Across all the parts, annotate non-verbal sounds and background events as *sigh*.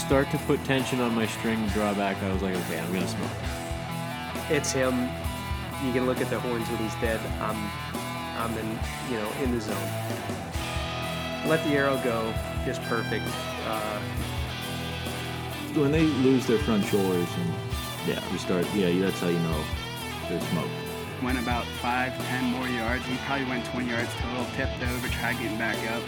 I start to put tension on my string to draw back. I was like, okay, I'm gonna smoke. It's him. You can look at the horns when he's dead. I'm, I'm in, you know, in the zone. Let the arrow go, just perfect. Uh, When they lose their front shoulders and yeah, you start yeah, that's how you know there's smoke. Went about five, ten more yards. He probably went 20 yards total. Tipped over, tried getting back up.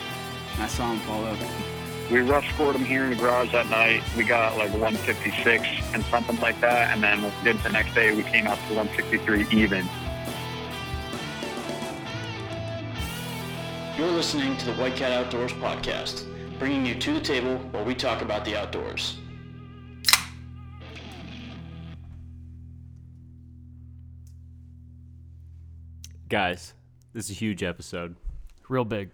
And I saw him fall over. We rough scored them here in the garage that night. We got like 156 and something like that. And then did the next day, we came up to 163 even. You're listening to the White Cat Outdoors podcast, bringing you to the table where we talk about the outdoors. Guys, this is a huge episode. Real big.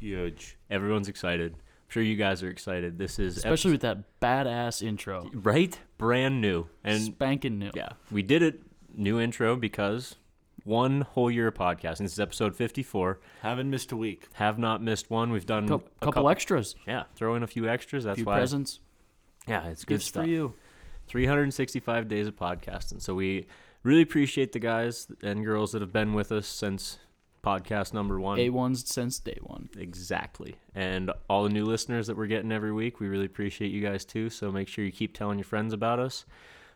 Huge. Everyone's excited. I'm sure you guys are excited. This is Especially with that badass intro. right, brand new, and Spanking new. yeah, we did it new intro because one whole year of podcasting. This is episode 54. Haven't missed a week. Have not missed one. We've done Cou- a couple cou- extras. Yeah, throw in a few extras. That's few why. presents. Yeah, it's good Gifts stuff. for you. 365 days of podcasting. So we really appreciate the guys and girls that have been with us since podcast number one. A1s since day one. Exactly. And all the new listeners that we're getting every week, we really appreciate you guys too. So make sure you keep telling your friends about us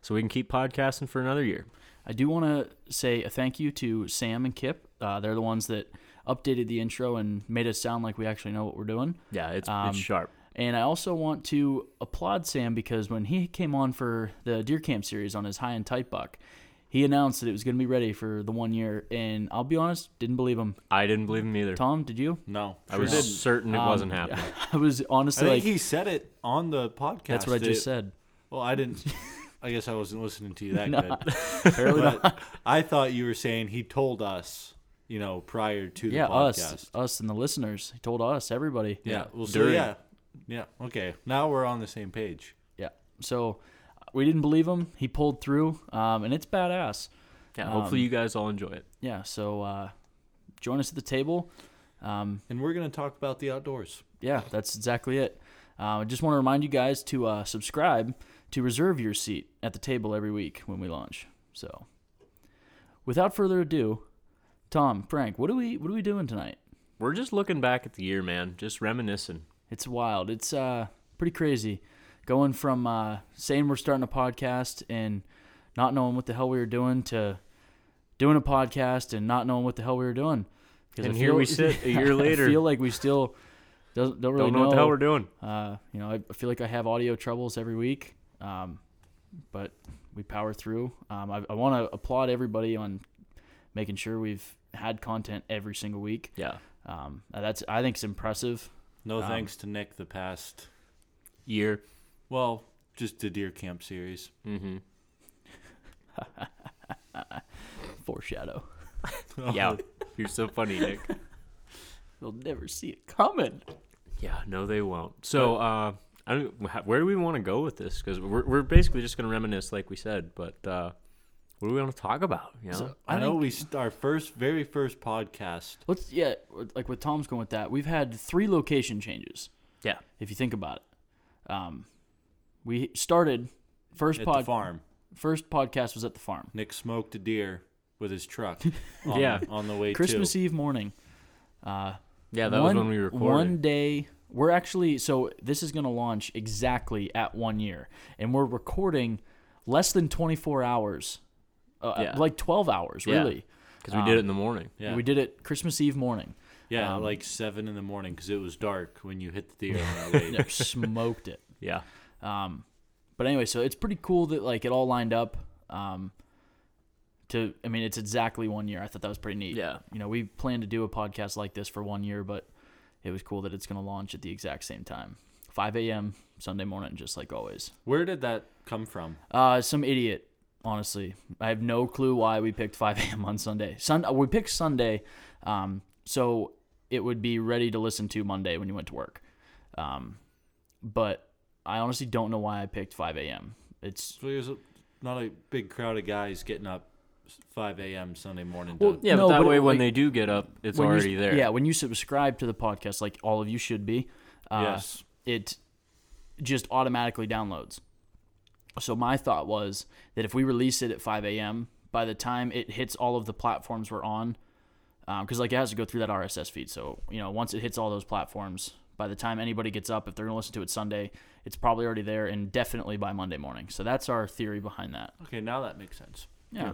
so we can keep podcasting for another year. I do want to say a thank you to Sam and Kip. Uh, they're the ones that updated the intro and made us sound like we actually know what we're doing. Yeah, it's, Um, it's sharp. And I also want to applaud Sam because when he came on for the Deer Camp series on his high and tight buck, he announced that it was going to be ready for the one year. And I'll be honest, didn't believe him. I didn't believe him either. Tom, did you? No. I was sure certain it Um, wasn't happening. *laughs* I was didn't. honestly I think like, he said it on the podcast. that's what I that- just said. Well, I didn't. *laughs* I guess I wasn't listening to you that *laughs* No, good. Apparently But not. I thought you were saying he told us, you know, prior to the Yeah, podcast. us, us, and the listeners. He told us, everybody. Yeah. Well, so During. yeah, yeah. Okay. Now we're on the same page. Yeah. So we didn't believe him. He pulled through, um, and it's badass. Yeah, hopefully Um, you guys all enjoy it. Yeah. So uh, join us at the table. Um, And we're gonna talk about the outdoors. yeah, that's exactly it. Uh, I just want to remind you guys to uh, subscribe to reserve your seat at the table every week when we launch. So, without further ado, Tom, Frank, what are we what are we doing tonight? We're just looking back at the year, man. Just reminiscing. It's wild. It's uh pretty crazy. Going from uh, saying we're starting a podcast and not knowing what the hell we were doing to doing a podcast and not knowing what the hell we were doing. 'Cause And I here feel- we sit a *laughs* year later. I feel like we still don't, don't really Don't know what the hell we're doing. Uh, you know, I I feel like I have audio troubles every week, um, but we power through. Um, I, I want to applaud everybody on making sure we've had content every single week. Yeah. Um, that's I think it's impressive. No Um, thanks to Nick the past. Year. Well, just the deer camp series. Mm-hmm. *laughs* Foreshadow. *laughs* Yeah. You're so funny, Nick. *laughs* They'll never see it coming. Yeah, no, they won't. So, uh, I don't. Where do we want to go with this? Because we're we're basically just gonna reminisce, like we said. But uh, what do we want to talk about? You know, So, I, I know think- we st- our first, very first podcast. Let's yeah, like with Tom's going with that. We've had three location changes. yeah, If you think about it, um, we started first At pod the farm, first podcast was at the farm. Nick smoked a deer with his truck. *laughs* On, Yeah. on the way to Christmas to. Eve morning. Uh, yeah, that one, was when we recorded. One day, we're actually so this is going to launch exactly at one year, and we're recording less than twenty four hours, uh, Yeah. like twelve hours, really. because we did it in the morning. Yeah, We did it Christmas Eve morning. yeah, um, like seven in the morning because it was dark when you hit the deer on our *laughs* way. Yeah, smoked it. Yeah, Um, but anyway, so it's pretty cool that like it all lined up. Um, to I mean, it's exactly one year. I thought that was pretty neat. Yeah. You know, we planned to do a podcast like this for one year, but it was cool that it's going to launch at the exact same time, 5 a.m. Sunday morning, just like always. Where did that come from? Uh, some idiot. Honestly, I have no clue why we picked 5 a.m. on Sunday. Sun. uh, We picked Sunday, um, so it would be ready to listen to Monday when you went to work. Um, but I honestly don't know why I picked 5 a.m. It's So there's a, not a big crowd of guys getting up 5 a.m. Sunday morning. Well, to, yeah, No, but that but, way when like, they do get up, it's when you- already there. Yeah, when you subscribe to the podcast, like all of you should be. Uh, yes. It just automatically downloads. So my thought was that if we release it at 5 a.m., by the time it hits all of the platforms we're on, because like it has to go through that RSS feed. So you know, once it hits all those platforms, by the time anybody gets up, if they're gonna listen to it Sunday, it's probably already there, and definitely by Monday morning. So that's our theory behind that. Okay, now that makes sense. Yeah.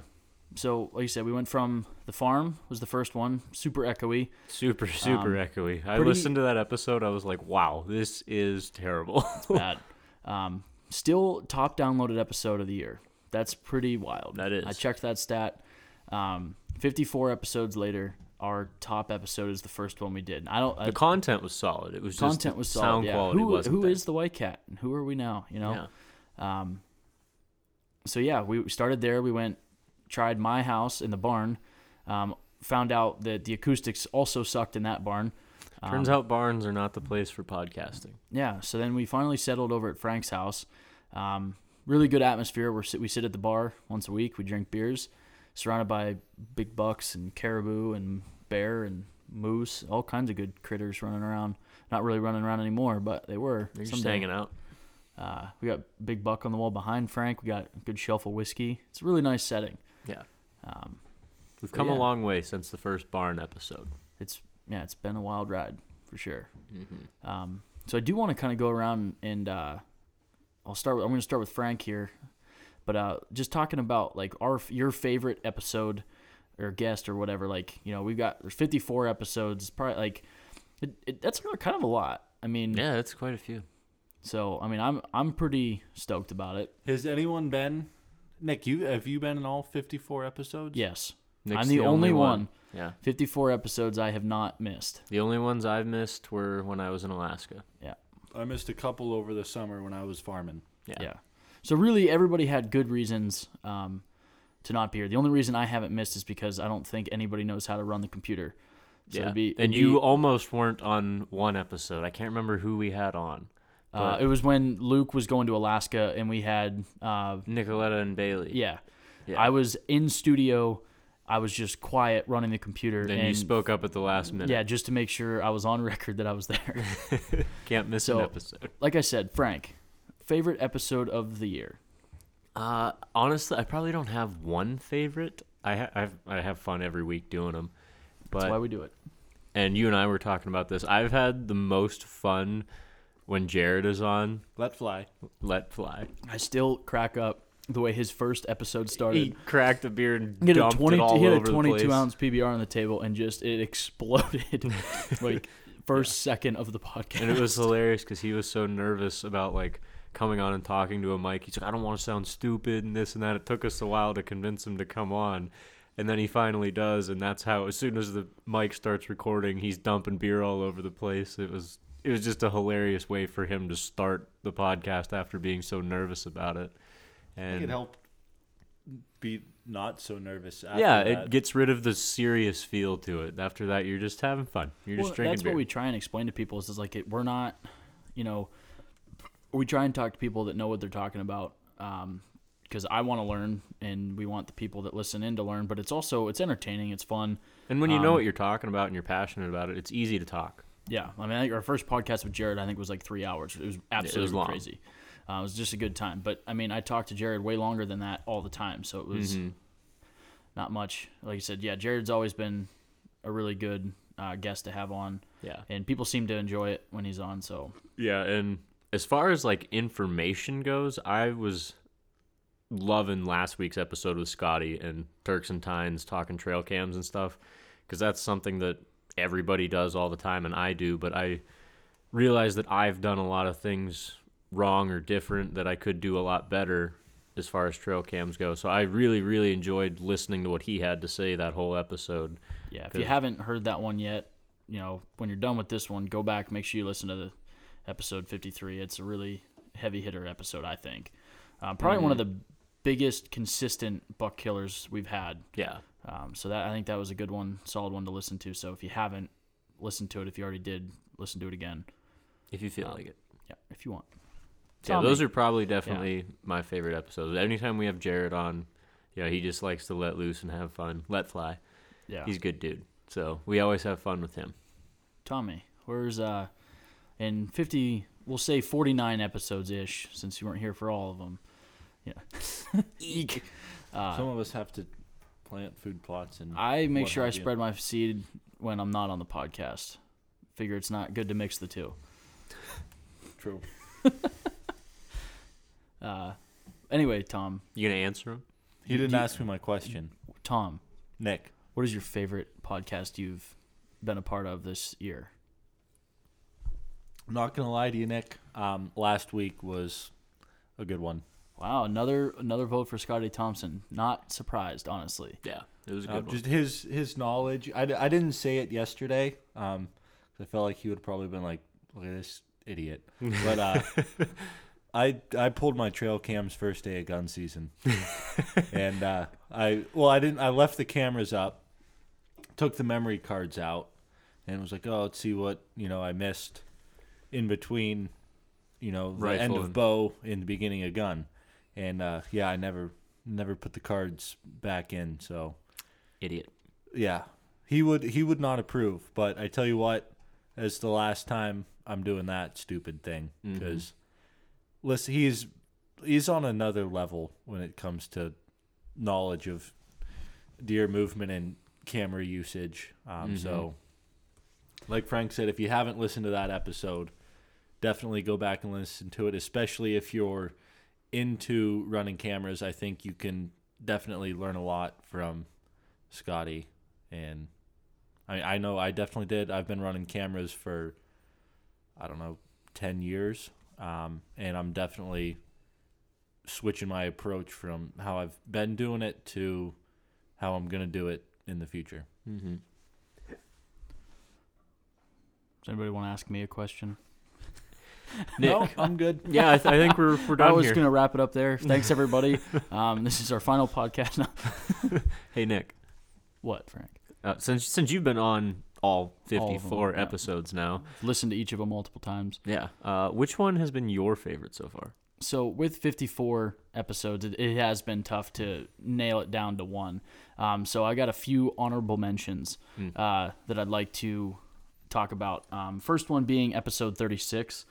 So like you said, we went from the farm was the first one, super echoey. Super, super Um, echoey. I pretty- listened to that episode. I was like, wow, this is terrible. *laughs* it's bad. Um, still top downloaded episode of the year. That's pretty wild. That is. I checked that stat. Um, 54 episodes later, our top episode is the first one we did. I don't. I, the content was solid. It was content was solid. sound yeah. quality Who, wasn't who is the white cat and who are we now? You know. Yeah. Um, so yeah, we started there. We went, tried my house in the barn. Um, found out that the acoustics also sucked in that barn. Turns Um, out barns are not the place for podcasting. yeah, so then we finally settled over at Frank's house. Um, really good atmosphere. We're, sit- we sit at the bar once a week. We drink beers, surrounded by big bucks and caribou and bear and moose, all kinds of good critters running around. Not really running around anymore, but they were. They're just hanging out. Uh, we got big buck on the wall behind Frank. We got a good shelf of whiskey. It's a really nice setting. Yeah. Um, We've come yeah. a long way since the first barn episode. it's yeah, it's been a wild ride for sure. Mm-hmm. Um, so I do want to kind of go around and uh, I'll start. With, I'm going to start with Frank here, but uh, just talking about like our your favorite episode or guest or whatever. Like you know, we've got there's 54 episodes. Probably like it, it, that's kind of a lot. I mean, Yeah, it's quite a few. so I mean, I'm I'm pretty stoked about it. Has anyone been? Nick, you have you been in all 54 episodes? Yes, Nick's I'm the, only, one. Yeah. 54 episodes I have not missed. The only ones I've missed were when I was in Alaska. Yeah. I missed a couple over the summer when I was farming. Yeah. Yeah. So really, everybody had good reasons um, to not be here. The only reason I haven't missed is because I don't think anybody knows how to run the computer. So yeah. be, and you be- almost weren't on one episode. I can't remember who we had on. uh, it was when Luke was going to Alaska, and we had uh, Nicoletta and Bailey. yeah. Yeah. I was in studio. I was just quiet running the computer, Then and you spoke up at the last minute. yeah, just to make sure I was on *laughs* record that I was there. *laughs* Can't miss So- an episode. like I said, Frank, favorite episode of the year. Uh, honestly, I probably don't have one favorite. I ha- I've, I have fun every week doing them, That's why we do it. and you and I were talking about this. I've had the most fun when Jared is on. Let fly. Let fly. I still crack up the way his first episode started. He cracked a beer and He had a dumped twenty. it all He had a over the twenty-two ounce PBR on the table, and just it exploded *laughs* like first second of the podcast. and it was hilarious because he was so nervous about like coming on and talking to a mic. He's like, I don't want to sound stupid and this and that. It took us a while to convince him to come on, and then he finally does, and that's how. As soon as the mic starts recording, he's dumping beer all over the place. It was it was just a hilarious way for him to start the podcast after being so nervous about it. I And can help be not so nervous. After yeah, that. it gets rid of the serious feel to it. After that, you're just having fun. You're just drinking that's beer. what we try and explain to people is, is like it, we're not, you know, we try and talk to people that know what they're talking about. Um, because I want to learn, and we want the people that listen in to learn. But it's also it's entertaining, it's fun. and when you know um, what you're talking about and you're passionate about it, it's easy to talk. Yeah, I mean, our first podcast with Jared, I think was like three hours. It was absolutely long. crazy. Uh, it was just a good time. But I mean, I talked to Jared way longer than that all the time, so it was Mm-hmm. not much. Like you said, yeah, Jared's always been a really good uh, guest to have on, Yeah. and people seem to enjoy it when he's on. So Yeah, and as far as like information goes, I was loving last week's episode with Scotty and Turks and Tines talking trail cams and stuff because that's something that everybody does all the time and I do, but I realize that I've done a lot of things wrong or different that I could do a lot better as far as trail cams go. So I really really enjoyed listening to what he had to say that whole episode. yeah, if you haven't heard that one yet, you know, when you're done with this one, go back, make sure you listen to the episode 53. It's a really heavy hitter episode, I think. Uh, probably one of Mm-hmm. the biggest consistent buck killers we've had. Yeah. Um, so that I think that was a good one, solid one to listen to. So if you haven't listened to it, if you already did, listen to it again. If you feel like it. Yeah, if you want. Yeah, Tommy. those are probably definitely my favorite episodes. Anytime we have Jared on, yeah, he just likes to let loose and have fun, let fly. Yeah. He's a good dude. So we always have fun with him. Tommy, where's uh in 50 we'll say 49 episodes ish, since you weren't here for all of them. Yeah. *laughs* Eek. Uh, Some of us have to plant food plots and I make sure I you. spread my seed when I'm not on the podcast. Figure it's not good to mix the two. True. *laughs* Uh, anyway, Tom, You gonna answer him? He didn't ask me my question. Tom, Nick, what is your favorite podcast you've been a part of this year? I'm not gonna lie to you, Nick. Um, last week was a good one. Wow, another another vote for Scotty Thompson. Not surprised, honestly. Yeah, it was a Uh, good one. just his his knowledge. I, I didn't say it yesterday. Um, 'cause I felt like he would probably been like, "Look at this idiot." *laughs* But uh, I I pulled my trail cams first day of gun season, *laughs* and uh, I well I didn't I left the cameras up, took the memory cards out, and was like, oh let's see what you know I missed in between, you know the end of and- bow and the beginning of gun, and uh, yeah I never never put the cards back in so. Idiot. Yeah, he would he would not approve. But I tell you what, as the last time I'm doing that stupid thing because listen, he's he's on another level when it comes to knowledge of deer movement and camera usage. Um, Mhm. So, like Frank said, if you haven't listened to that episode, definitely go back and listen to it. Especially if you're into running cameras, I think you can definitely learn a lot from Scotty, and I I know I definitely did. I've been running cameras for I don't know ten years, um, and I'm definitely switching my approach from how I've been doing it to how I'm gonna do it in the future. Mm-hmm. Does anybody want to ask me a question? No, I'm good. *laughs* Yeah, I, th- I think we're we're I was here. gonna wrap it up there. Thanks everybody. *laughs* um, this is our final podcast. No. *laughs* Hey Nick, what, Frank? uh, since since you've been on all All of them, 54 yeah. episodes now, listen to each of them multiple times. yeah, uh, which one has been your favorite so far? So with 54 episodes, it, it has been tough to nail it down to one. Um, so I got a few honorable mentions Hmm. uh, that I'd like to talk about. Um, first one being episode 36.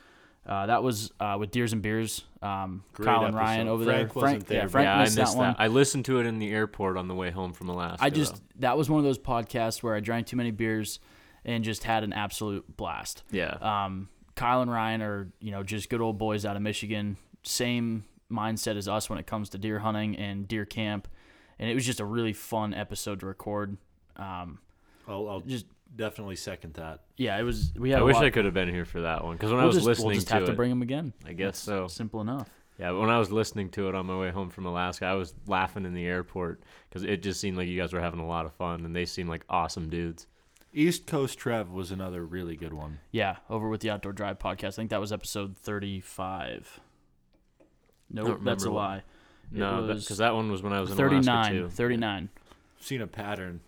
Uh, that was uh, with Deers and Beers. Um, Great Kyle and Ryan over Frank there. wasn't there, yeah, Frank yeah, I missed missed that one. I listened to it in the airport on the way home from Alaska. I just though. that was one of those podcasts where I drank too many beers and just had an absolute blast. yeah, Um, Kyle and Ryan are you know just good old boys out of Michigan. Same mindset as us when it comes to deer hunting and deer camp, and it was just a really fun episode to record. Um, I'll, I'll just definitely second that. yeah, it was. We had. I a wish lot- I could have been here for that one because when I We'll was just, listening we'll just to have it, to bring them again. I guess so. Simple enough. Yeah, when I was listening to it on my way home from Alaska, I was laughing in the airport because it just seemed like you guys were having a lot of fun, and they seemed like awesome dudes. East Coast Trev was another really good one. Yeah, over with the Outdoor Drive podcast. I think that was episode thirty-five. No, Don't that's a remember what- lie. It No, was because that one was when I was in Alaska 39. too. 39. Seen a pattern.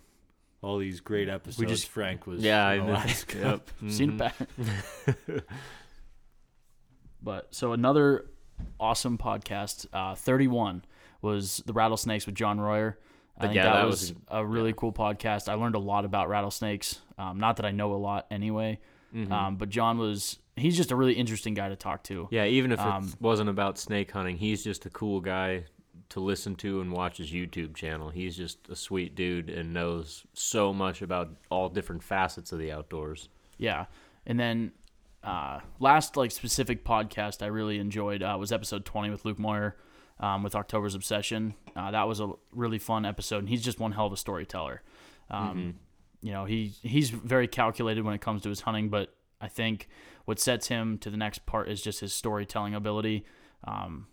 All these great episodes. We just- Frank was Yeah, I. Alaska. *laughs* Yep. Seen Mhm. it back. *laughs* but so another awesome podcast. Uh, Thirty-one was the rattlesnakes with John Royer. I think yeah, that, that was, was- a really cool podcast. I learned a lot about rattlesnakes. Um, not that I know a lot anyway, Mhm. um, but John was. He's just a really interesting guy to talk to. Yeah, even if Um, it wasn't about snake hunting, he's just a cool guy to listen to and watch his YouTube channel. He's just a sweet dude and knows so much about all different facets of the outdoors. Yeah, and then uh, last like specific podcast I really enjoyed uh, was episode twenty with Luke Moyer um, with October's Obsession. Uh, that was a really fun episode, and he's just one hell of a storyteller. Um, You know, he he's very calculated when it comes to his hunting, but I think what sets him to the next part is just his storytelling ability. Um,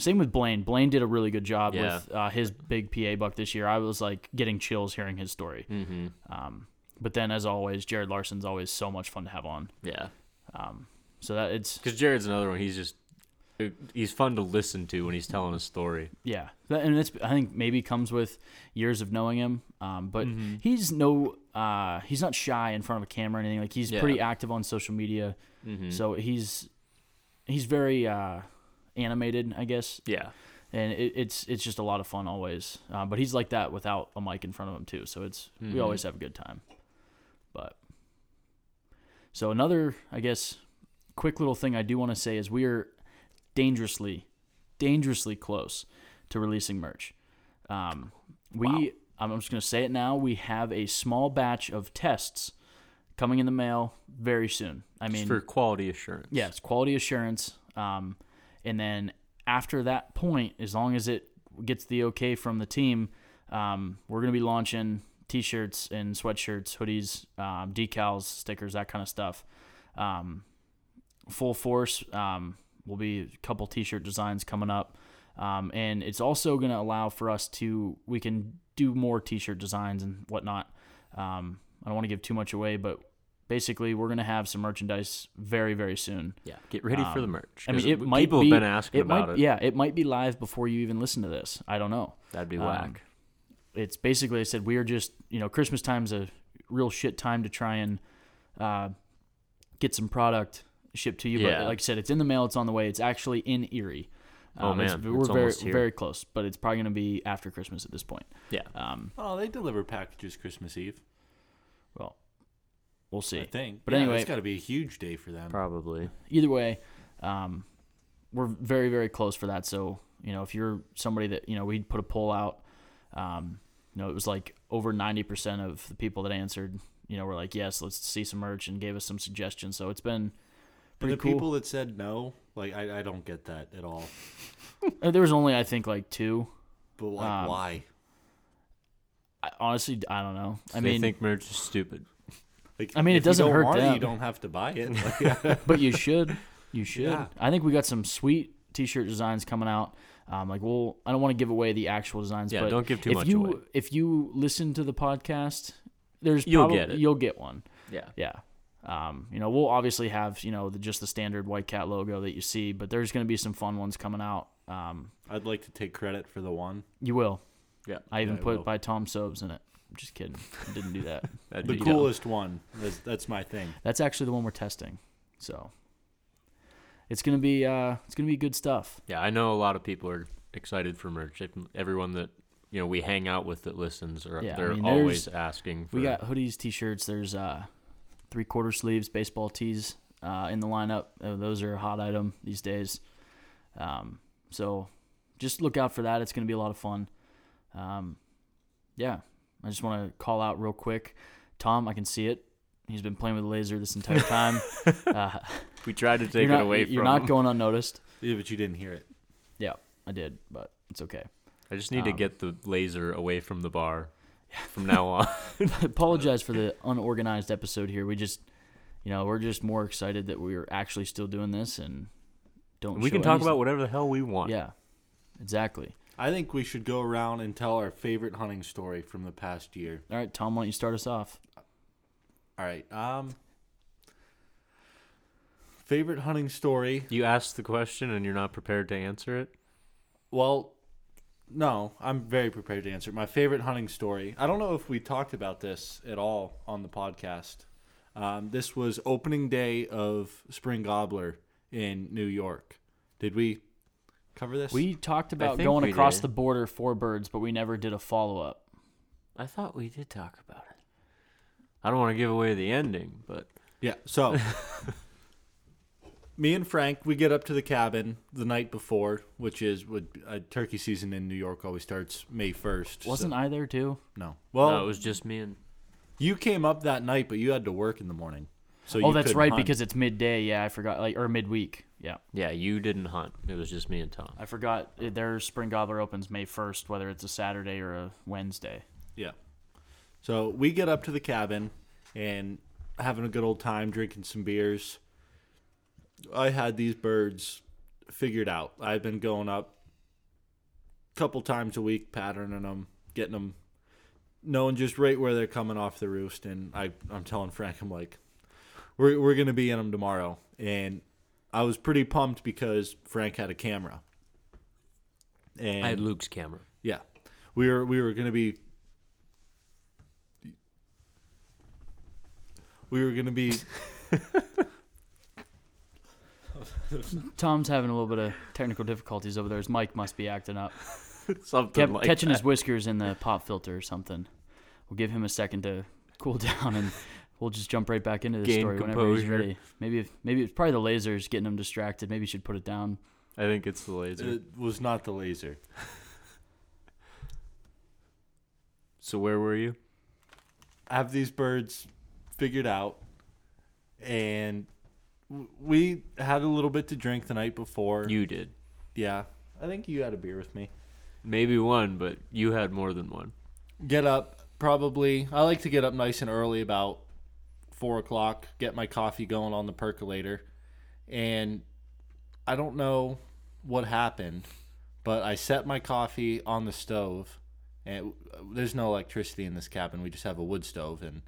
same with Blaine. Blaine did a really good job Yeah. with uh, his big PA buck this year. I was like getting chills hearing his story. Mm-hmm. Um, but then, as always, Jared Larson's always so much fun to have on. Yeah, Um, so that it's because Jared's another one. He's just he's fun to listen to when he's telling a story. yeah, and it's I think maybe comes with years of knowing him. Um, but Mm-hmm. he's no uh, he's not shy in front of a camera or anything. Like he's Yeah. pretty active on social media. Mm-hmm. So he's he's very uh, animated, I guess, yeah, and it, it's it's just a lot of fun always. Uh, but he's like that without a mic in front of him too. So it's we Mhm. always have a good time. But so another, I guess, quick little thing I do want to say is we are dangerously, dangerously close to releasing merch. Um, we, I'm just going to say it now. We have a small batch of tests coming in the mail very soon. I mean, for quality assurance. Yes, quality assurance. Um, and then after that point, as long as it gets the okay from the team, um, we're going to be launching t-shirts and sweatshirts, hoodies, um, decals, stickers, that kind of stuff. Um, full force. Um, will be a couple t-shirt designs coming up. Um, and it's also going to allow for us to we can do more t-shirt designs and whatnot. Um, I don't want to give too much away, but basically we're going to have some merchandise very very soon. Yeah. Get ready for the Um, merch. I mean, it might people be, have been asking it about might, it. Yeah, it might be live before you even listen to this. I don't know. That'd be Um, whack. It's basically I said we are just you know Christmas time's a real shit time to try and uh, get some product shipped to you. Yeah. But like I said, it's in the mail. It's on the way. It's actually in Erie. Oh, it's- man, we're it's very here. very close, but it's probably going to be after Christmas at this point. Yeah. Um, Oh, they deliver packages Christmas Eve. well, we'll see. I think. But Yeah, anyway- it's got to be a huge day for them. Probably. either way, um, we're very very close for that. So you know, if you're somebody that you know, we put a poll out. Um, you know, it was like over ninety percent of the people that answered, you know, were like, yes, let's see some merch and gave us some suggestions. So it's been And pretty the cool. people that said no, like I, I don't get that at all. *laughs* There was only I think like two. But like, Um, why? I, honestly, I don't know. I mean, they think merch is stupid. Like, I mean, it doesn't hurt it. You don't have to buy it. *laughs* Like, but you should. You *laughs* should. Yeah. I think we got some sweet T-shirt designs coming out. Um, like we'll. I don't want to give away the actual designs. Yeah, but don't give too if much you, away. If you listen to the podcast, there's You'll probably, get it. You'll get one. Yeah. Yeah. Um, you know, we'll obviously have you know the, just the standard white cat logo that you see, but there's going to be some fun ones coming out. Um, I'd like to take credit for the one. you will. Yeah. I even Yeah, put by Tom Sobes in it. I'm just kidding. I didn't do that. *laughs* The be coolest one. That's, that's my thing. That's actually the one we're testing. So it's gonna be uh, it's gonna be good stuff. Yeah, I know a lot of people are excited for merch. If- Everyone that you know we hang out with that listens, or Yeah, they're mean, always asking. For, We got hoodies, t-shirts. There's uh, three quarter sleeves, baseball tees uh, in the lineup. Uh, those are a hot item these days. Um, so just look out for that. It's gonna be a lot of fun. Um, yeah, I just want to call out real quick. Tom, I can see it. He's been playing with the laser this entire time. *laughs* uh, we tried to take not, it away from him. You're not him. going unnoticed. Yeah, but you didn't hear it. Yeah, I did, but it's okay. I just need to um, get the laser away from the bar from now on. *laughs* apologize for the unorganized episode here. We just, you know, we're just more excited that we're actually still doing this and don't. we show can talk any- about whatever the hell we want. Yeah, exactly. I think we should go around and tell our favorite hunting story from the past year. All right, Tom, why don't you start us off? All right. Um. Favorite hunting story. You asked the question and you're not prepared to answer it. Well, no, I'm very prepared to answer. it. My favorite hunting story. I don't know if we talked about this at all on the podcast. Um, this was opening day of Spring Gobbler in New York. Did we cover this? We talked about think going we across did. the border for birds, but we never did a follow up. I thought we did talk about it. I don't want to give away the ending, but Yeah. So, *laughs* me and Frank, we get up to the cabin the night before, which is what uh, turkey season in New York always starts May first. Wasn't I there too? No. Well, no, it was just me and you came up that night, but you had to work in the morning. So oh, you that's right, hunt. because it's midday. Yeah, I forgot. Like or midweek. Yeah, yeah, you didn't hunt. It was just me and Tom. I forgot. uh, Their spring gobbler opens May first, whether it's a Saturday or a Wednesday. Yeah. So we get up to the cabin and having a good old time drinking some beers. I had these birds figured out. I've been going up a couple times a week, patterning them, getting them, knowing just right where they're coming off the roost. And I, I'm telling Frank, I'm like, we're, we're going to be in them tomorrow. And I was pretty pumped because Frank had a camera. And I had Luke's camera. yeah, we were we were gonna be. We were gonna be. *laughs* Tom's having a little bit of technical difficulties over there. His mic must be acting up. *laughs* Something Kept like catching that. his whiskers in the pop filter or something. We'll give him a second to cool *laughs* down and we'll just jump right back into the Gain story whenever he's ready. Maybe if, maybe it's probably the lasers getting him distracted. Maybe you should put it down. I think it's the laser. It was not the laser. *laughs* so where were you? I have these birds figured out, and we had a little bit to drink the night before. You did. yeah, I think you had a beer with me. Maybe one, but you had more than one. Get up probably. I like to get up nice and early, about four o'clock. Get my coffee going on the percolator, and I don't know what happened, but I set my coffee on the stove, and there's no electricity in this cabin. We just have a wood stove, and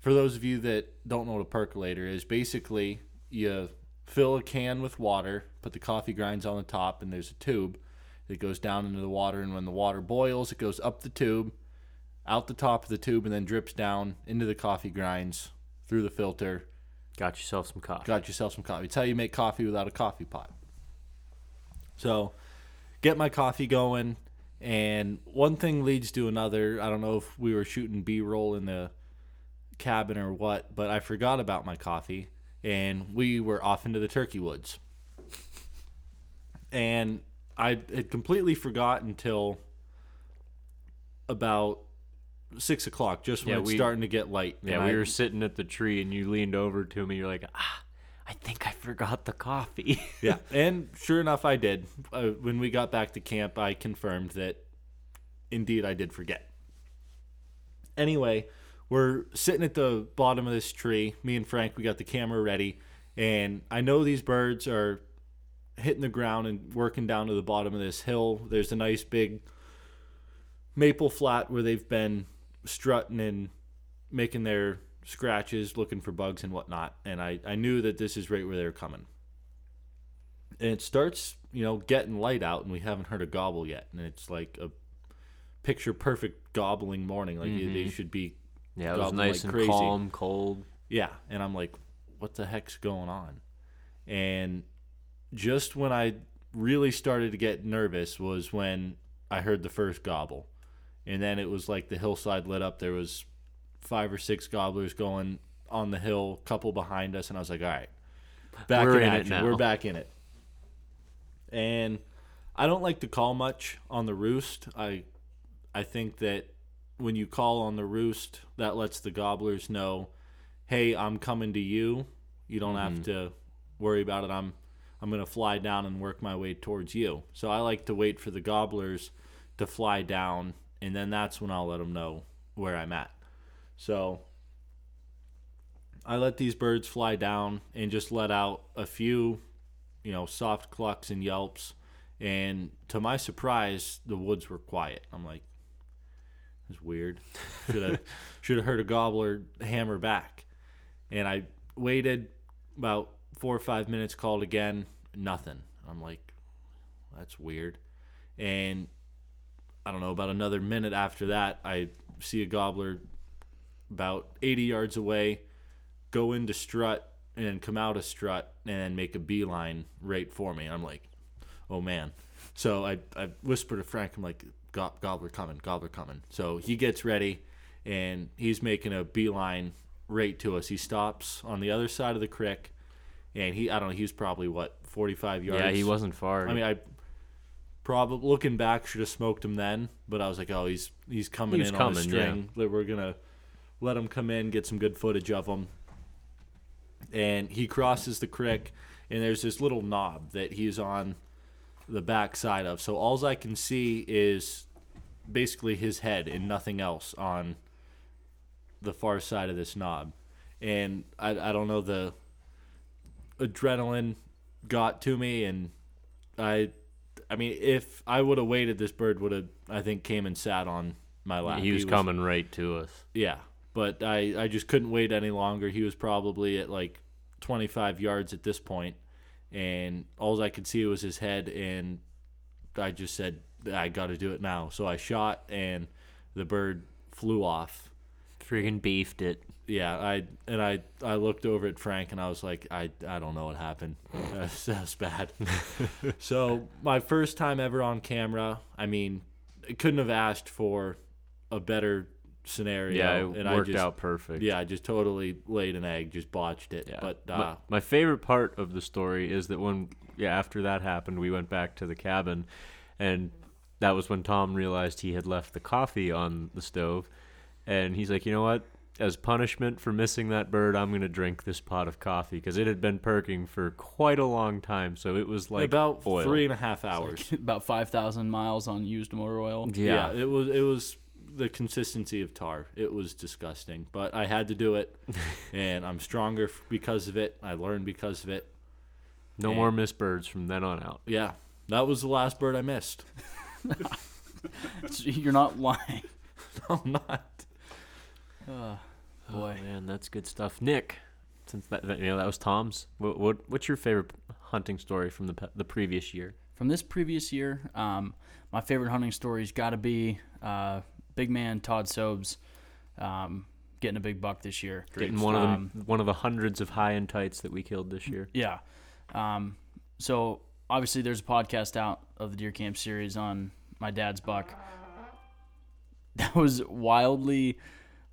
for those of you that don't know what a percolator is, basically you fill a can with water, put the coffee grinds on the top, and there's a tube that goes down into the water. And when the water boils, it goes up the tube, out the top of the tube, and then drips down into the coffee grinds through the filter. Got yourself some coffee. Got yourself some coffee. It's how you make coffee without a coffee pot. So, get my coffee going, and one thing leads to another. I don't know if we were shooting B roll in the cabin or what, but I forgot about my coffee, and we were off into the turkey woods. And I had completely forgot until about six o'clock, just when Yeah, it's we- starting to get light. Yeah, And we I- were sitting at the tree and you leaned over to me. You're like, ah, I think I forgot the coffee. *laughs* yeah, and sure enough, I did. Uh, when we got back to camp, I confirmed that indeed I did forget. Anyway, we're sitting at the bottom of this tree. Me and Frank, we got the camera ready, and I know these birds are hitting the ground and working down to the bottom of this hill. There's a nice big maple flat where they've been strutting and making their scratches, looking for bugs and whatnot. And I, I knew that this is right where they're coming and it starts you know getting light out and we haven't heard a gobble yet and it's like a picture perfect gobbling morning like they mm-hmm. should be yeah, it was nice like and crazy. calm, cold. yeah and i'm like what the heck's going on and just when i really started to get nervous was when i heard the first gobble and then it was like the hillside lit up there was five or six gobblers going on the hill couple behind us and i was like all right back We're in, in it action now. we're back in it and I don't like to call much on the roost. I I think that when you call on the roost, that lets the gobblers know, "Hey, I'm coming to you. You don't have mm-hmm. to worry about it. I'm I'm going to fly down and work my way towards you." So I like to wait for the gobblers to fly down and then that's when I'll let them know where I'm at. So I let these birds fly down and just let out a few, you know, soft clucks and yelps. And to my surprise, the woods were quiet. I'm like, it's weird. *laughs* Should have should have heard a gobbler hammer back. And I waited about four or five minutes, called again, nothing. I'm like, that's weird. And I don't know, about another minute after that, I see a gobbler about 80 yards away go into strut and come out of strut and make a beeline right for me. And I'm like, oh man. So I, I whisper to Frank, I'm like, "Go- gobbler coming, gobbler coming. So he gets ready and he's making a beeline right to us. He stops on the other side of the creek and he, I don't know, he was probably what, 45 yards? Yeah, he wasn't far. I mean, I probably looking back should have smoked him then, but I was like, oh, he's he's coming He was in on a coming, string. That we're gonna let him come in, get some good footage of him. And he crosses the creek, and there's this little knob that he's on the back side of. So alls I can see is basically his head and nothing else on the far side of this knob. And I, I don't know the adrenaline got to me and I I mean if I would have waited this bird would have I think came and sat on my lap. he was coming right to us. Yeah, but I I just couldn't wait any longer. He was probably at like 25 yards at this point and all I could see was his head and I just said I got to do it now. So I shot and the bird flew off Friggin' beefed it. Yeah, I and I I looked over at Frank and I was like, I I don't know what happened. *laughs* That's, that's bad. so my first time ever on camera. I mean, I couldn't have asked for a better scenario. Yeah, it and I worked just, out perfect. Yeah, I just totally laid an egg, just botched it. Yeah. But my, uh, my favorite part of the story is that when yeah after that happened, we went back to the cabin, and that was when Tom realized he had left the coffee on the stove, and he's like, you know what? As punishment for missing that bird, I'm gonna drink this pot of coffee because it had been perking for quite a long time. So it was like about oil. three and a half hours. *laughs* About five thousand miles on used motor oil. Yeah. it was it was the consistency of tar. It was disgusting, but I had to do it, *laughs* and I'm stronger because of it. I learned because of it. no more missed birds from then on out. Yeah, that was the last bird I missed. *laughs* You're not lying. No, I'm not. Uh, Oh boy. man, that's good stuff. Nick, since that, you know that was Tom's. What, what what's your favorite hunting story from the pe- the previous year? From this previous year, um, my favorite hunting story's got to be uh, big man Todd Sobes um, getting a big buck this year. Getting one of Um, the one of the hundreds of high and tights that we killed this year. Yeah. Um, so obviously, there's a podcast out of the Deer Camp series on my dad's buck. That was wildly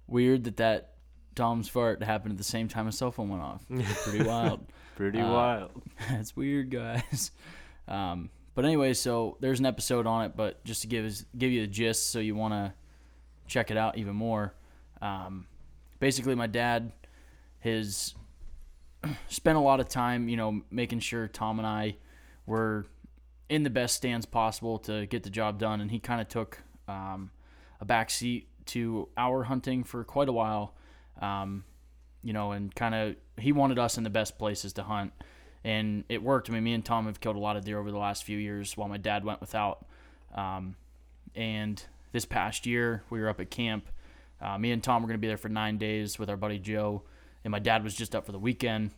weird that that Tom's fart happened at the same time a cell phone went off. *laughs* Pretty wild. Pretty Uh, wild. *laughs* That's weird, guys. Um, but anyway, so there's an episode on it, but just to give us, give you the gist, so you want to check it out even more. Um, basically, my dad has *clears throat* spent a lot of time, you know, making sure Tom and I were in the best stands possible to get the job done, and he kind of took um, a back seat to our hunting for quite a while. Um, you know, and kind of he wanted us in the best places to hunt, and it worked. I mean, me and Tom have killed a lot of deer over the last few years while my dad went without. Um, and this past year, we were up at camp. Uh, me and Tom were going to be there for nine days with our buddy Joe, and my dad was just up for the weekend.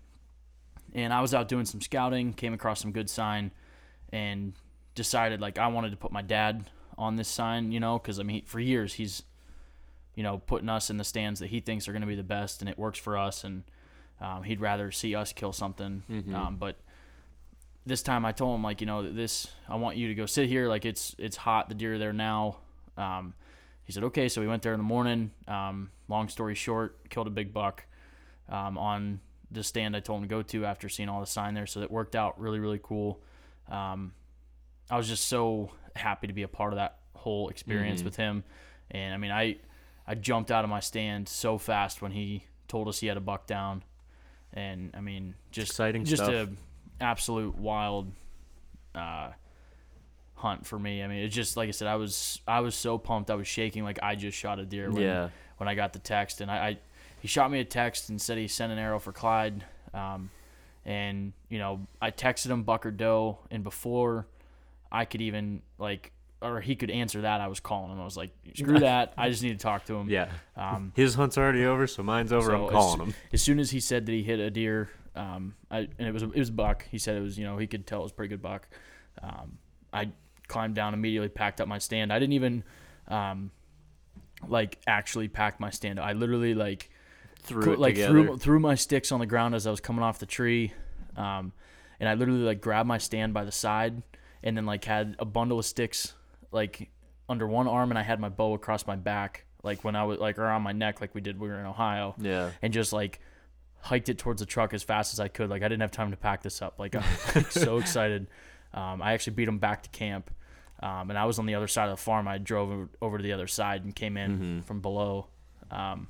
And I was out doing some scouting, came across some good sign, and decided like I wanted to put my dad on this sign, you know, because I mean, for years he's you know, putting us in the stands that he thinks are going to be the best, and it works for us. And um, he'd rather see us kill something. Um, but this time, I told him like, you know, this I want you to go sit here. Like it's it's hot. The deer are there now. Um, he said okay. So we went there in the morning. Um, long story short, killed a big buck um, on the stand I told him to go to after seeing all the sign there. So it worked out really really cool. Um, I was just so happy to be a part of that whole experience with him. And I mean, I I jumped out of my stand so fast when he told us he had a buck down, and I mean, just Exciting just stuff. a absolute wild uh, hunt for me. I mean, it's just like I said, I was I was so pumped, I was shaking like I just shot a deer when Yeah. when I got the text, and I, I he shot me a text and said he sent an arrow for Clyde, um, and you know I texted him buck or doe, and before I could even like or he could answer that, I was calling him. I was like, screw that, I just need to talk to him. Yeah. Um, *laughs* His hunt's already over, so mine's over. so I'm as- calling him. As soon as he said that he hit a deer, um, I, and it was it was a buck. He said it was you know he could tell it was a pretty good buck. Um, I climbed down immediately, packed up my stand. I didn't even um, like actually pack my stand. I literally like Threw co- like together. threw threw my sticks on the ground as I was coming off the tree, um, and I literally like grabbed my stand by the side, and then like had a bundle of sticks like under one arm, and I had my bow across my back, like when I was like around my neck, like we did when we were in Ohio, Yeah. and just like hiked it towards the truck as fast as I could. Like I didn't have time to pack this up. Like I'm like, *laughs* so excited. Um, I actually beat him back to camp, um, and I was on the other side of the farm. I drove over, over to the other side and came in from below. Um,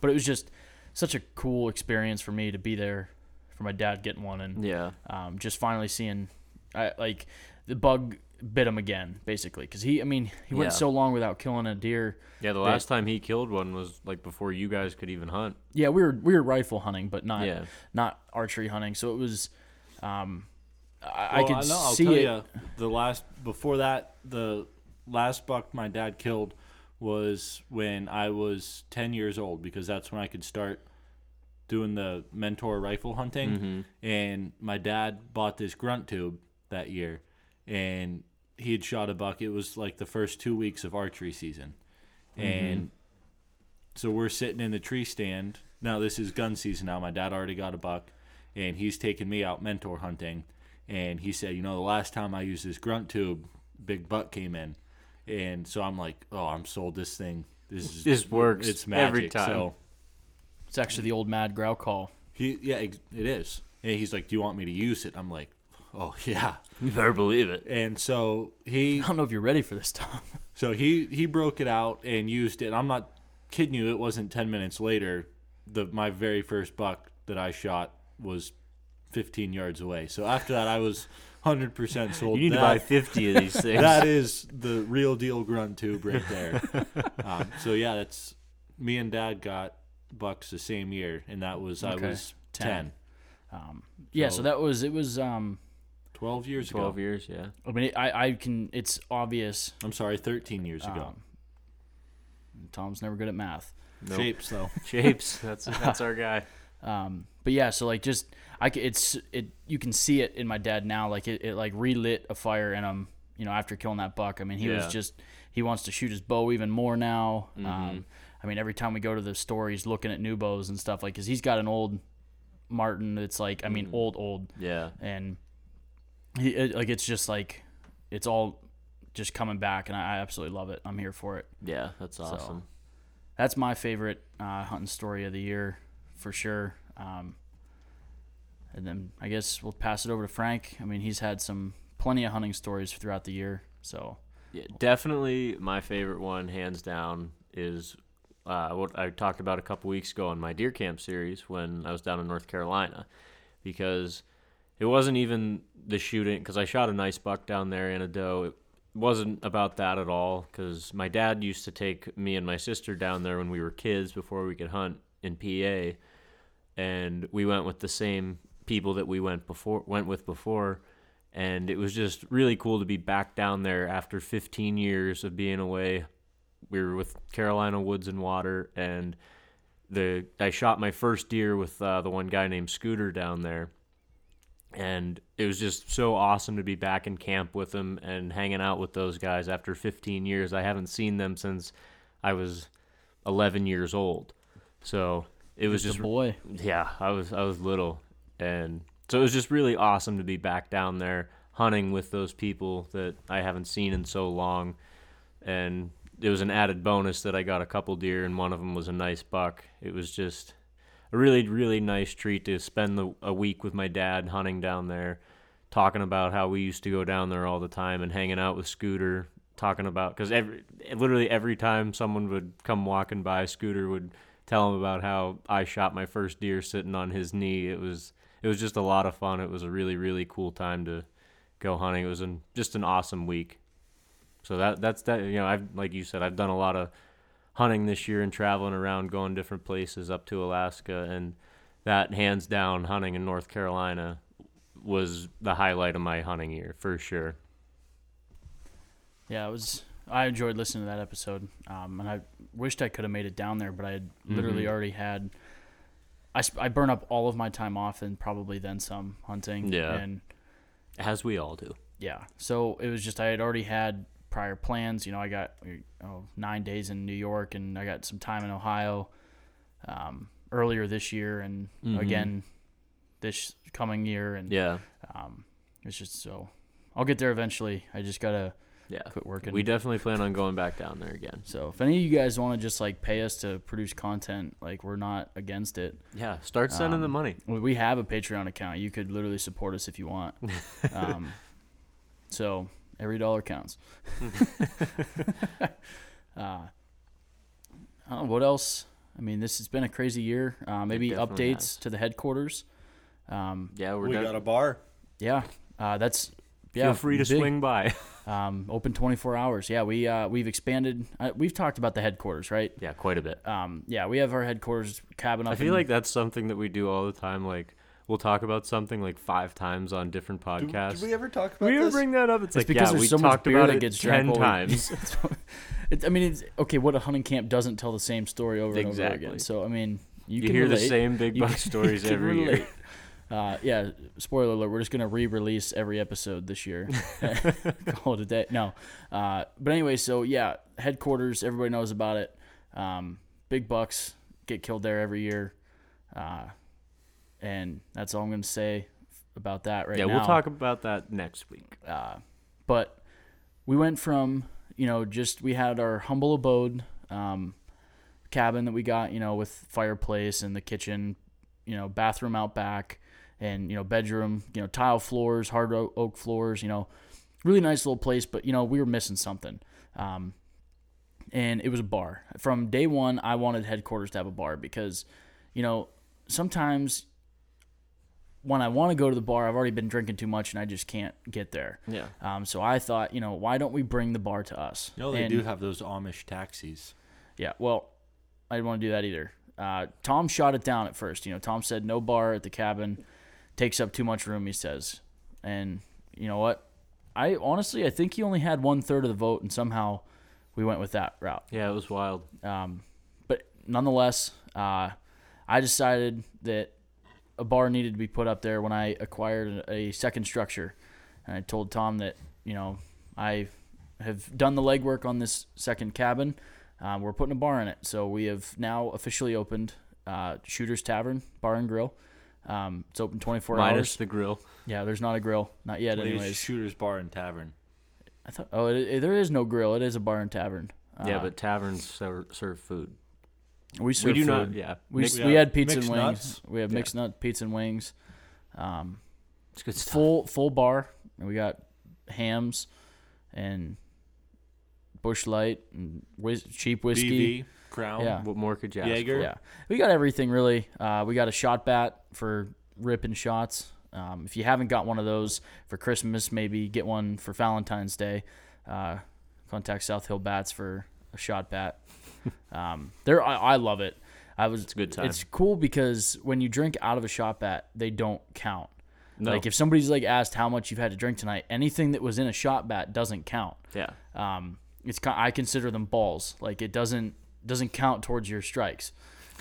but it was just such a cool experience for me to be there for my dad getting one and Yeah. um, just finally seeing I, like the bug bit him again basically because he I mean he went Yeah. so long without killing a deer Yeah. The That- last time he killed one was like before you guys could even hunt. yeah we were we were rifle hunting but not Yeah. not archery hunting so it was um I, I Well, could know, I'll see tell it ya, the last before that, the last buck my dad killed was when I was ten years old because that's when I could start doing the mentor rifle hunting. Mm-hmm. And my dad bought this grunt tube that year, and he had shot a buck. It was like the first two weeks of archery season, mm-hmm. and so we're sitting in the tree stand. Now this is gun season. Now my dad already got a buck, and he's taking me out mentor hunting. And he said, you know, the last time I used this grunt tube, big buck came in, and so I'm like, oh, I'm sold. This thing, This is, This works It's magic. every time. So It's actually the old Mad Growl call. he, yeah, it is. And he's like, "Do you want me to use it?" I'm like, "Oh *laughs* yeah." You better believe it. And so he I don't know if you're ready for this, Tom. *laughs* So he he broke it out and used it. I'm not kidding you. It wasn't ten minutes later. The my very first buck that I shot was 15 yards away. So after that, I was 100 percent sold. You need to buy 50 of these *laughs* things. That is the real deal grunt tube right there. um, so yeah, that's me and Dad got bucks the same year, and that was I was 10. 10, Um, yeah, so So- that was it was. Um, 12 years 12 ago. years, yeah. I mean, I I can. It's obvious. I'm sorry, 13 years ago. Um, Tom's never good at math. Nope. Shapes though. *laughs* Shapes. *laughs* That's that's our guy. Um, but yeah, so like just I c- it's it you can see it in my dad now. Like it, it like relit a fire in him. You know, after killing that buck. I mean, he was just he wants to shoot his bow even more now. Um, I mean, every time we go to the store, he's looking at new bows and stuff. Like, cause he's got an old Martin that's like, I mean, old old, Yeah. and he it, like it's just like it's all just coming back, and I, I absolutely love it. I'm here for it. Yeah, that's awesome. That's my favorite uh, hunting story of the year, for sure. Um, and then I guess we'll pass it over to Frank. I mean, he's had some plenty of hunting stories throughout the year. So Yeah, definitely my favorite one, hands down, is uh, what I talked about a couple weeks ago on my deer camp series when I was down in North Carolina, because it wasn't even the shooting because I shot a nice buck down there and a doe. It wasn't about that at all because my dad used to take me and my sister down there when we were kids before we could hunt in PA, and we went with the same people that we went before went with before and it was just really cool to be back down there after 15 years of being away. We were with Carolina Woods and Water, and the I shot my first deer with uh, the one guy named Scooter down there, and it was just so awesome to be back in camp with them and hanging out with those guys after 15 years. I haven't seen them since I was 11 years old, so it was just boy. yeah, I was I was little, and so it was just really awesome to be back down there hunting with those people that I haven't seen in so long, and it was an added bonus that I got a couple deer, and one of them was a nice buck. It was just a really really nice treat to spend the, a week with my dad hunting down there, talking about how we used to go down there all the time and hanging out with Scooter, talking about because every literally every time someone would come walking by, Scooter would tell him about how I shot my first deer sitting on his knee. It was it was just a lot of fun. It was a really really cool time to go hunting. It was an, just an awesome week. So that that's that. You know, I've like you said, I've done a lot of hunting this year and traveling around, going different places up to Alaska, and that hands down hunting in North Carolina was the highlight of my hunting year for sure. Yeah, it was. I enjoyed listening to that episode, um, and I wished I could have made it down there, but I had literally Mhm. already had. I, sp- I burn up all of my time off and probably then some hunting. Yeah. And As we all do. yeah, so it was just I had already had prior plans. You know, I got oh, nine days in New York, and I got some time in Ohio um, earlier this year, and Mhm. again this coming year, and Yeah. um, it's just so. I'll get there eventually. I just gotta Yeah. quit working. We definitely plan on going back down there again. So if any of you guys want to just like pay us to produce content, like we're not against it. Yeah. Start sending the Um, money. We we have a Patreon account. You could literally support us if you want. *laughs* um, so every dollar counts. *laughs* uh, I don't know what else. I mean, this has been a crazy year. Uh, maybe definitely updates to the headquarters. Um, Yeah, we're we done. got a bar. yeah, uh, that's yeah. Feel free to big. swing by. *laughs* Um, open 24 hours. Yeah, we uh, we've expanded. Uh, we've talked about the headquarters, right? yeah, quite a bit. Um, yeah, we have our headquarters cabin up. I feel in- like that's something that we do all the time. Like we'll talk about something like five times on different Did, podcasts. did we ever talk about we ever this? bring that up? It's, It's like because yeah, there's we so much talked beer about that it gets ten times. *laughs* It, I mean, it's, okay, what a hunting camp doesn't tell the same story over and over again. So I mean, you, you can hear the same big You buck *laughs* stories you can every year. Uh, yeah, spoiler alert. We're just gonna re-release every episode this year. *laughs* Call it a day. No, uh, but anyway, so yeah, headquarters. Everybody knows about it. Um, big bucks get killed there every year, uh, and that's all I'm gonna say about that right yeah, now. we'll talk about that next week. Uh, but we went from you know just we had our humble abode um, cabin that we got, you know, with fireplace and the kitchen, you know, bathroom out back, and you know, bedroom, you know, tile floors, hard oak floors, you know, really nice little place. But you know, we were missing something. Um, and it was a bar. From day one, I wanted headquarters to have a bar because, you know, sometimes when I want to go to the bar, I've already been drinking too much and I just can't get there. Yeah. Um, so I thought, you know, why don't we bring the bar to us? No, they And- do have those Amish taxis. Yeah, well, I didn't want to do that either. Uh, Tom shot it down at first. You know, Tom said no bar at the cabin, takes up too much room. He says, and you know what? I honestly, I think he only had one third of the vote, and somehow we went with that route. Yeah, it was wild. Um, but nonetheless, uh, I decided that a bar needed to be put up there when I acquired a, second structure. And I told Tom that, you know, I have done the legwork on this second cabin. Um, we're putting a bar in it. So we have now officially opened uh, Shooter's Tavern Bar and Grill. Um, it's open 24 Minus hours. the grill. yeah, there's not a grill. Not yet, Latest anyways. Shooters Bar and Tavern. I thought, oh, it, it- there is no grill. It is a bar and tavern. yeah, Uh, but taverns serve, serve food. We serve we do food. not. Yeah, We, Mix- we had pizza and wings. nuts. We have Yeah. mixed nut pizza and wings. Um, it's good stuff. full full bar. And we got Hamm's and Busch Light and whis- cheap whiskey. BV, Crown. Yeah. What more could you ask? Jaeger. Yeah, we got everything really. Uh, we got a shot bat for ripping shots. Um, if you haven't got one of those for Christmas, maybe get one for Valentine's Day. Uh, contact South Hill Bats for a shot bat. *laughs* um, they're I, I love it. I was It's a good time. It's cool because when you drink out of a shot bat, they don't count. No. Like if somebody's like asked how much you've had to drink tonight, anything that was in a shot bat doesn't count. Yeah. Um, it's I consider them balls. Like it doesn't doesn't count towards your strikes.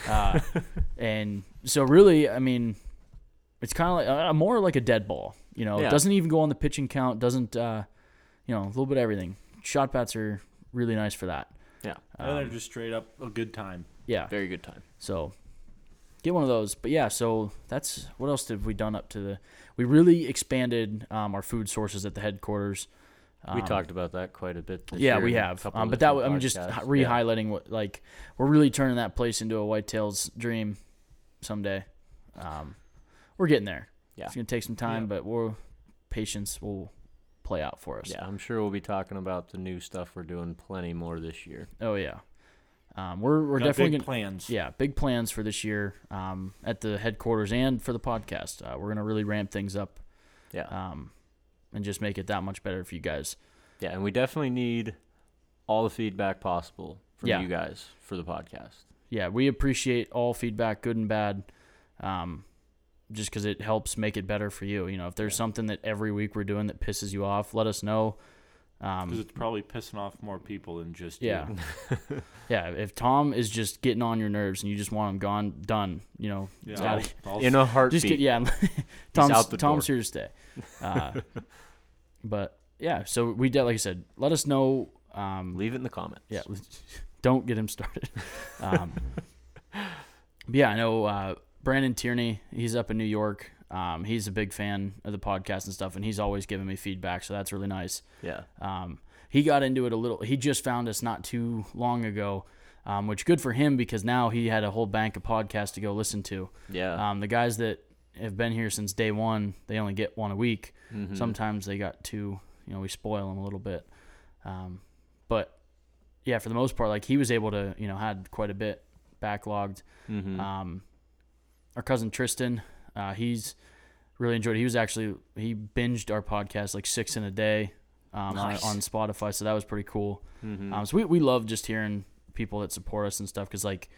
Uh, *laughs* and so really, I mean, it's kind of like uh, more like a dead ball. You know, Yeah. it doesn't even go on the pitching count. Doesn't uh, you know a little bit of everything. Shot bats are really nice for that. Yeah. and they're just straight up a good time. Yeah. Very good time. So get one of those. But yeah, so that's what else have we done up to the? We really expanded um, our food sources at the headquarters. we Um, talked about that quite a bit. This yeah, year we have. Um, but that different I'm just podcasts. hi- Yeah. what like we're really turning that place into a Whitetails dream someday. Um, we're getting there. Yeah. It's gonna take some time, Yeah. but we're patience will play out for us. Yeah, I'm sure we'll be talking about the new stuff we're doing plenty more this year. Oh yeah. Um, we're we're Got definitely big gonna, plans. yeah big plans for this year um, at the headquarters and for the podcast. Uh, we're gonna really ramp things up Yeah. um, and just make it that much better for you guys. Yeah, and we definitely need all the feedback possible from Yeah. you guys for the podcast. yeah, we appreciate all feedback, good and bad, um, just because it helps make it better for you. You know, if there's something that every week we're doing that pisses you off, let us know. Because Um, it's probably pissing off more people than just yeah, you. *laughs* yeah. If Tom is just getting on your nerves and you just want him gone, done. You know, Yeah, I'll- I'll- In a heartbeat. just get yeah. *laughs* Tom's out the Tom's here to stay. Uh, *laughs* but yeah, so we did like I said, let us know. Um, Leave it in the comments. Yeah, don't get him started. Um, but yeah, I know uh, Brandon Tierney. He's up in New York. Um, he's a big fan of the podcast and stuff, and he's always giving me feedback, so that's really nice. Yeah. Um, he got into it a little. He just found us not too long ago, um, which good for him because now he had a whole bank of podcasts to go listen to. Yeah. Um, the guys that have been here since day one, they only get one a week. Mm-hmm. Sometimes they got two. You know, we spoil them a little bit. Um, but yeah, for the most part, like he was able to, you know, had quite a bit backlogged. mm-hmm. Um, our cousin Tristan, uh, he's really enjoyed. it. He was actually he binged our podcast like six in a day um, Nice. on, on Spotify, so that was pretty cool. mm-hmm. Um, so we we love just hearing people that support us and stuff because like.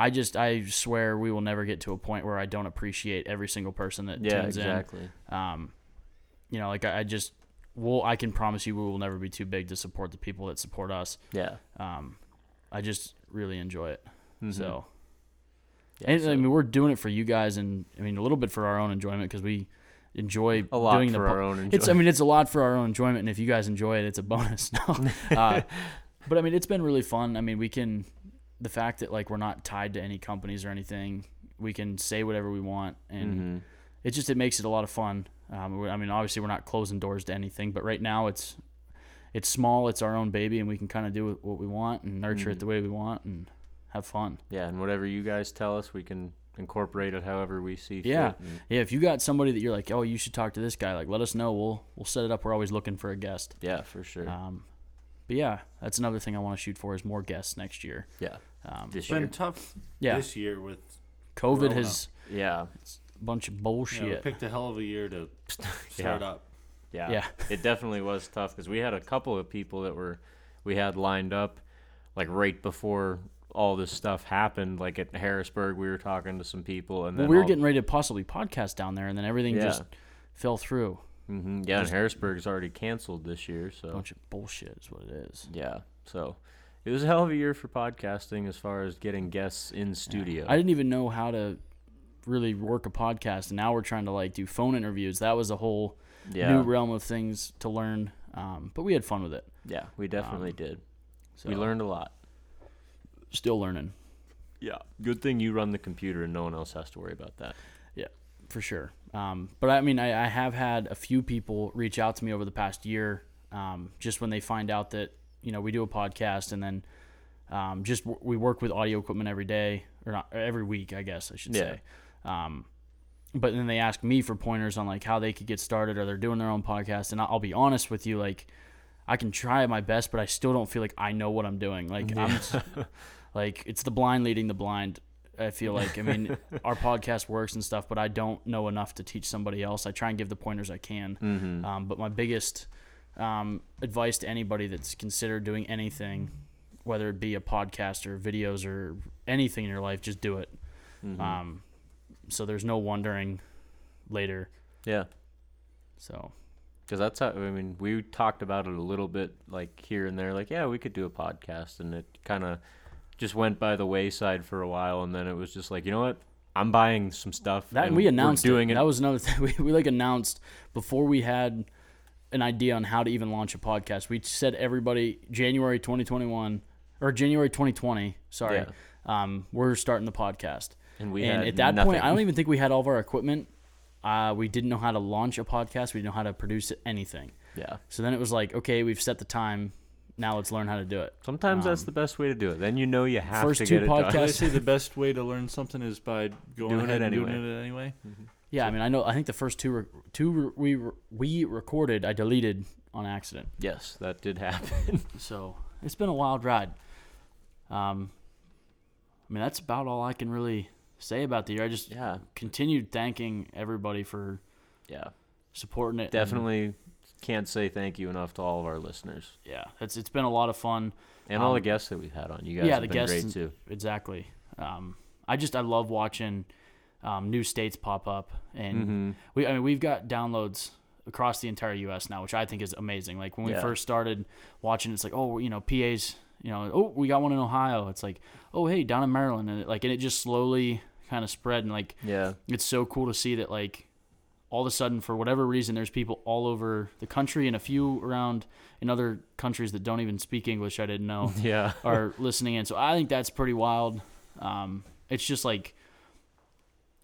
I just I swear we will never get to a point where I don't appreciate every single person that yeah, tunes exactly. in. Um, you know, like I, I just will I can promise you we will never be too big to support the people that support us. Yeah. Um, I just really enjoy it. Mhm. So, Yeah, and, so I mean, we're doing it for you guys, and I mean a little bit for our own enjoyment because we enjoy a lot doing for the. our own enjoyment. It's I mean it's a lot for our own enjoyment, and if you guys enjoy it, it's a bonus. *laughs* No, uh, *laughs* but I mean it's been really fun. I mean we can the fact that like we're not tied to any companies or anything. We can say whatever we want, and Mhm. it just it makes it a lot of fun. Um, I mean, obviously we're not closing doors to anything, but right now it's it's small, it's our own baby, and we can kind of do what we want and nurture it the way we want and have fun. Yeah, and whatever you guys tell us, we can incorporate it however we see Yeah, fit. and- yeah. If you got somebody that you're like, oh, you should talk to this guy, like, let us know. We'll we'll set it up. We're always looking for a guest. yeah, for sure. Um, but yeah, that's another thing I want to shoot for is more guests next year. yeah, Um, this It's been year. tough Yeah. this year with COVID Corona. has Yeah, it's a bunch of you know, we bullshit. picked a hell of a year to *laughs* start up. yeah, Yeah. it definitely was tough because we had a couple of people that were we had lined up like right before all this stuff happened. Like at Harrisburg, we were talking to some people, and well, we were all- getting ready to possibly podcast down there, and then everything Yeah. just fell through. Mhm, yeah, and Harrisburg's already canceled this year, A so bunch of bullshit is what it is. yeah, so it was a hell of a year for podcasting as far as getting guests in studio. I didn't even know how to really work a podcast, and now we're trying to like do phone interviews. That was a whole yeah, new realm of things to learn. Um, but we had fun with it. yeah, we definitely Um, did. So We learned a lot. Still learning. Yeah, good thing you run the computer and no one else has to worry about that. Yeah, for sure. Um, but I mean, I, I have had a few people reach out to me over the past year, um, just when they find out that you know we do a podcast, and then um, just w- we work with audio equipment every day or not every week, I guess I should Yeah. say. Um, but then they ask me for pointers on like how they could get started, or they're doing their own podcast, and I'll I'll be honest with you, like I can try my best, but I still don't feel like I know what I'm doing. Like I'm *laughs* *laughs* like it's the blind leading the blind. I feel like I mean *laughs* our podcast works and stuff, but I don't know enough to teach somebody else. I try and give the pointers I can. Mm-hmm. Um, but my biggest um, advice to anybody that's considered doing anything, whether it be a podcast or videos or anything in your life, just do it. Mm-hmm. Um, so there's no wondering later. Yeah, So because that's how I mean we talked about it a little bit, like here and there, like yeah, we could do a podcast, and it kind of just went by the wayside for a while, and then it was just like you know what, I'm buying some stuff. that and we announced doing it. it. That was another thing. *laughs* We, we like announced before we had an idea on how to even launch a podcast. We said everybody January 2021 or January 2020. Sorry, Yeah. um, we're starting the podcast. and we and at that nothing. point, I don't even think we had all of our equipment. Uh, we didn't know how to launch a podcast. We didn't know how to produce anything. Yeah, So then it was like, okay, we've set the time. Now let's learn how to do it. sometimes that's Um, the best way to do it. Then you know you have first to two get it done. I podcasts- *laughs* say the best way to learn something is by going Doing ahead it and anyway. doing it anyway. Yeah, I mean, I know. I think the first two re- two re- we re- we recorded, I deleted on accident. yes, that did happen. *laughs* So it's been a wild ride. Um, I mean, that's about all I can really say about the year. I just yeah, continued thanking everybody for yeah, supporting it. and- definitely can't say thank you enough to all of our listeners yeah, it's it's been a lot of fun. and all the Um, guests that we've had on. You guys yeah, have the been guests great too. Exactly. Um, I just I love watching um, new states pop up, and Mhm. we I mean we've got downloads across the entire U.S. now, which I think is amazing. Like when we Yeah. first started watching, it's like oh you know PA's you know oh we got one in Ohio. It's like oh hey down in Maryland, and it, like and it just slowly kind of spread, and like Yeah, it's so cool to see that like all of a sudden for whatever reason there's people all over the country and a few around in other countries that don't even speak English. I didn't know *laughs* yeah, *laughs* are listening in. So I think that's pretty wild. Um, it's just like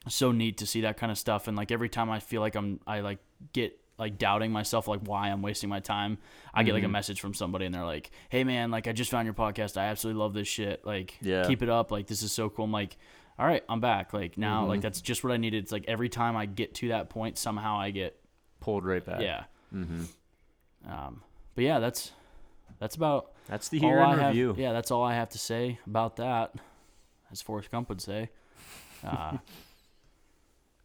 so neat to see that kind of stuff. And like every time I feel like I'm, I like get like doubting myself, like why I'm wasting my time. I get like a Mhm. message from somebody and they're like, "Hey man, like I just found your podcast. I absolutely love this shit. Like Yeah. keep it up. Like this is so cool." I'm like, "All right, I'm back. Like now, Mhm. like that's just what I needed. It's like every time I get to that point, somehow I get pulled right back. yeah. Mm-hmm. Um, but yeah, that's that's about That's the all year in I have- review. yeah, that's all I have to say about that, as Forrest Gump would say. *laughs* Uh,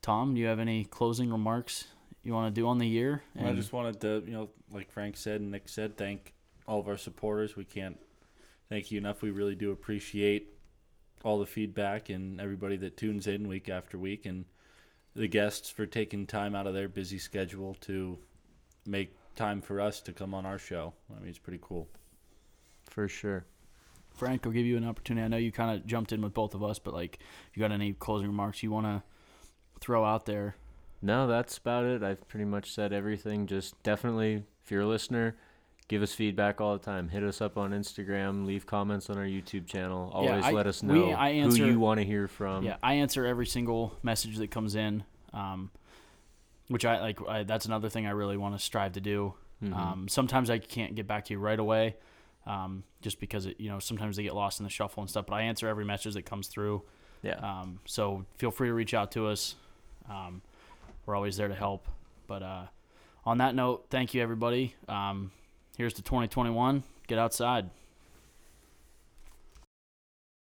Tom, do you have any closing remarks you want to do on the year? And I just wanted to, you know, like Frank said and Nick said, thank all of our supporters. We can't thank you enough. We really do appreciate all the feedback and everybody that tunes in week after week and the guests for taking time out of their busy schedule to make time for us to come on our show. I mean, it's pretty cool. for sure. Frank, I'll give you an opportunity. I know you kind of jumped in with both of us, but like, if you got any closing remarks you want to throw out there? No, that's about it. I've pretty much said everything. Just definitely, if you're a listener, give us feedback all the time. Hit us up on Instagram. Leave comments on our YouTube channel. Yeah, Always I- let us we- know I who you want to hear from. yeah, I answer every single message that comes in, um, which I like. I, that's another thing I really want to strive to do. Um, sometimes I can't get back to you right away, um, just because it, you know sometimes they get lost in the shuffle and stuff. But I answer every message that comes through. Yeah. Um, so feel free to reach out to us. Um, we're always there to help. But uh, on that note, thank you everybody. Here's to 2021. Get outside.